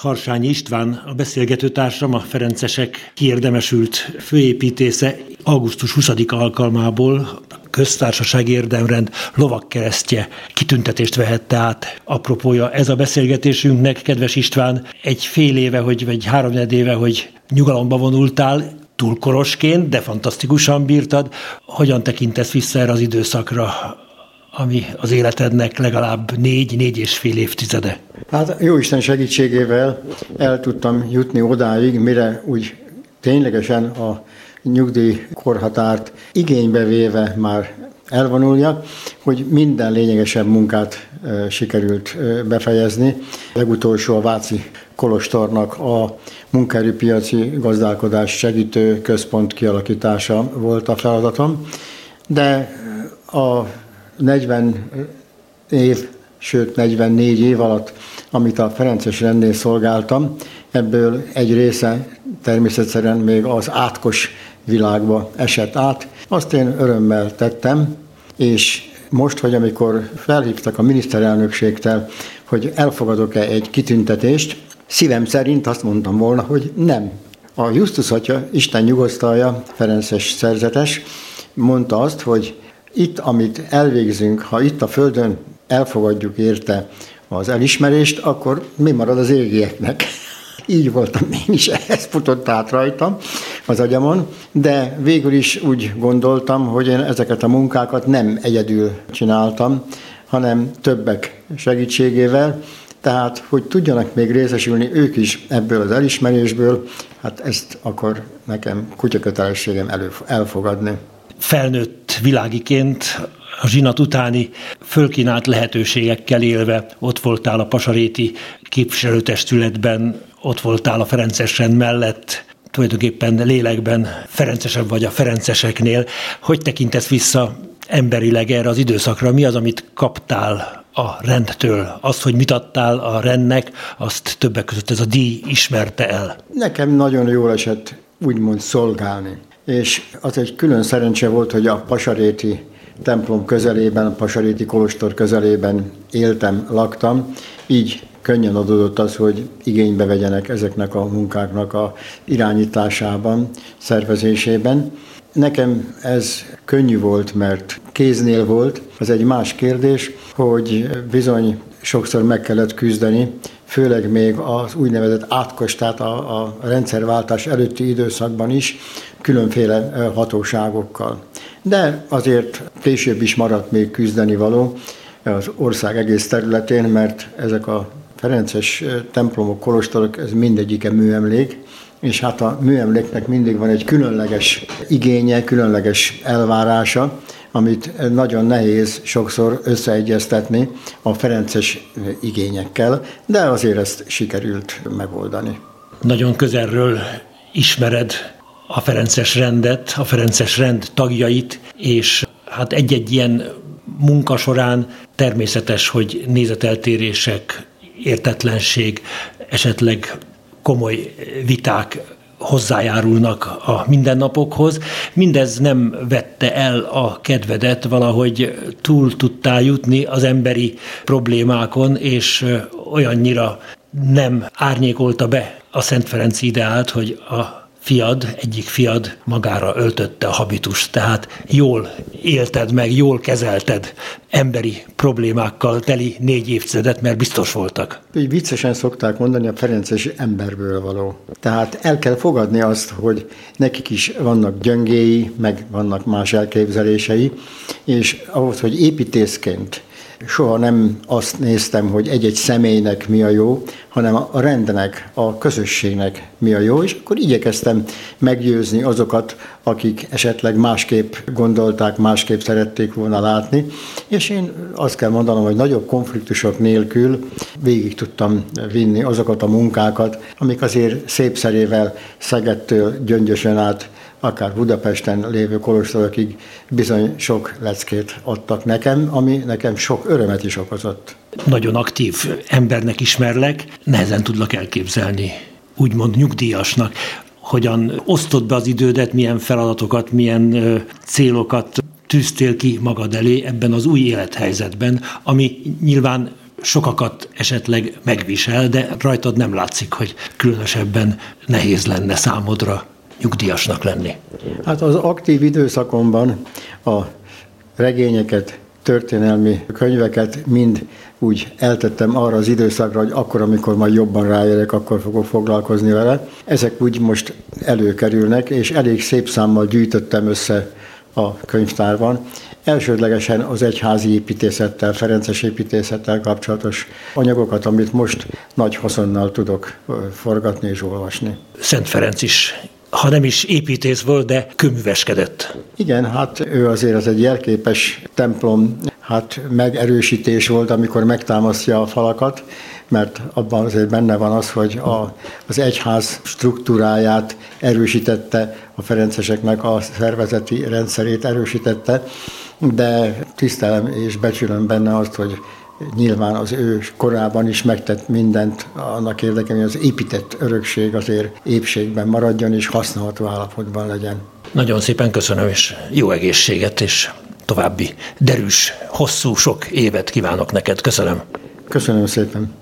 Harsányi István, a beszélgetőtársam, a Ferencesek kiérdemesült főépítésze augusztus 20 alkalmából köztársaság érdemrend lovakkeresztje kitüntetést vehette át. Apropója ez a beszélgetésünknek, kedves István, egy fél éve, hogy, vagy három éve, hogy nyugalomba vonultál, túlkorosként, de fantasztikusan bírtad. Hogyan tekintesz vissza erre az időszakra, ami az életednek legalább négy, négy és fél évtizede? Hát jó Isten segítségével el tudtam jutni odáig, mire úgy ténylegesen a nyugdíjkorhatárt igénybe véve már elvonulja, hogy minden lényegesebb munkát sikerült befejezni. Legutolsó a Váci Kolostornak a munkaerőpiaci gazdálkodás segítő központ kialakítása volt a feladatom, de a 40 év, sőt 44 év alatt, amit a Ferences rendnél szolgáltam, ebből egy része természetesen még az átkos világba esett át. Azt én örömmel tettem, és most, hogy amikor felhívtak a miniszterelnökségtel, hogy elfogadok-e egy kitüntetést, szívem szerint azt mondtam volna, hogy nem. A Justus atya, Isten nyugosztalja, Ferences szerzetes, mondta azt, hogy itt, amit elvégzünk, ha itt a Földön elfogadjuk érte az elismerést, akkor mi marad az égieknek? Így voltam én is, ez futott át rajtam az agyamon, de végül is úgy gondoltam, hogy én ezeket a munkákat nem egyedül csináltam, hanem többek segítségével, tehát, hogy tudjanak még részesülni ők is ebből az elismerésből, hát ezt akkor nekem kutyakötelességem elfogadni. Felnőtt világiként a zsinat utáni fölkínált lehetőségekkel élve ott voltál a Pasaréti képviselőtestületben, ott voltál a Ferences rend mellett, tulajdonképpen lélekben Ferencesebb vagy a Ferenceseknél. Hogy tekintesz vissza emberileg erre az időszakra? Mi az, amit kaptál a rendtől? Az, hogy mit adtál a rendnek, azt többek között ez a díj ismerte el. Nekem nagyon jól esett úgymond szolgálni. És az egy külön szerencse volt, hogy a Pasaréti templom közelében, a Pasaréti Kolostor közelében éltem, laktam, így könnyen adódott az, hogy igénybe vegyenek ezeknek a munkáknak a irányításában, szervezésében. Nekem ez könnyű volt, mert kéznél volt. Az egy más kérdés, hogy bizony sokszor meg kellett küzdeni, főleg még az úgynevezett átkos, tehát a, a rendszerváltás előtti időszakban is különféle hatóságokkal. De azért később is maradt még küzdeni való az ország egész területén, mert ezek a Ferences templomok, kolostorok, ez mindegyike műemlék, és hát a műemléknek mindig van egy különleges igénye, különleges elvárása, amit nagyon nehéz sokszor összeegyeztetni a Ferences igényekkel, de azért ezt sikerült megoldani. Nagyon közelről ismered a Ferences rendet, a Ferences rend tagjait, és hát egy-egy ilyen munka során természetes, hogy nézeteltérések, értetlenség, esetleg komoly viták hozzájárulnak a mindennapokhoz. Mindez nem vette el a kedvedet, valahogy túl tudtál jutni az emberi problémákon, és olyannyira nem árnyékolta be a Szent Ferenc ideált, hogy a fiad, egyik fiad magára öltötte a habitus, tehát jól élted meg, jól kezelted emberi problémákkal teli négy évtizedet, mert biztos voltak. Így viccesen szokták mondani, a Ferences emberből való. Tehát el kell fogadni azt, hogy nekik is vannak gyöngéi, meg vannak más elképzelései, és ahhoz, hogy építészként soha nem azt néztem, hogy egy-egy személynek mi a jó, hanem a rendnek, a közösségnek mi a jó, és akkor igyekeztem meggyőzni azokat, akik esetleg másképp gondolták, másképp szerették volna látni, és én azt kell mondanom, hogy nagyobb konfliktusok nélkül végig tudtam vinni azokat a munkákat, amik azért szépszerével Szegedtől Gyöngyösen át akár Budapesten lévő kolostorokig bizony sok leckét adtak nekem, ami nekem sok örömet is okozott. Nagyon aktív embernek ismerlek, nehezen tudlak elképzelni, úgymond nyugdíjasnak, hogyan osztod be az idődet, milyen feladatokat, milyen célokat tűztél ki magad elé ebben az új élethelyzetben, ami nyilván sokakat esetleg megvisel, de rajtad nem látszik, hogy különösebben nehéz lenne számodra nyugdíjasnak lenni. Hát az aktív időszakomban a regényeket, történelmi könyveket mind úgy eltettem arra az időszakra, hogy akkor, amikor majd jobban ráérek, akkor fogok foglalkozni vele. Ezek úgy most előkerülnek, és elég szép számmal gyűjtöttem össze a könyvtárban. Elsődlegesen az egyházi építészettel, Ferences építészettel kapcsolatos anyagokat, amit most nagy haszonnal tudok forgatni és olvasni. Szent Ferenc is ha nem is építész volt, de köműveskedett. Igen, hát ő azért az egy jelképes templom, hát megerősítés volt, amikor megtámasztja a falakat, mert abban azért benne van az, hogy a, az egyház struktúráját erősítette, a ferenceseknek a szervezeti rendszerét erősítette, de tisztelem és becsülöm benne azt, hogy nyilván az ő korában is megtett mindent annak érdekében, hogy az épített örökség azért épségben maradjon és használható állapotban legyen. Nagyon szépen köszönöm, és jó egészséget, és további derűs, hosszú, sok évet kívánok neked. Köszönöm. Köszönöm szépen.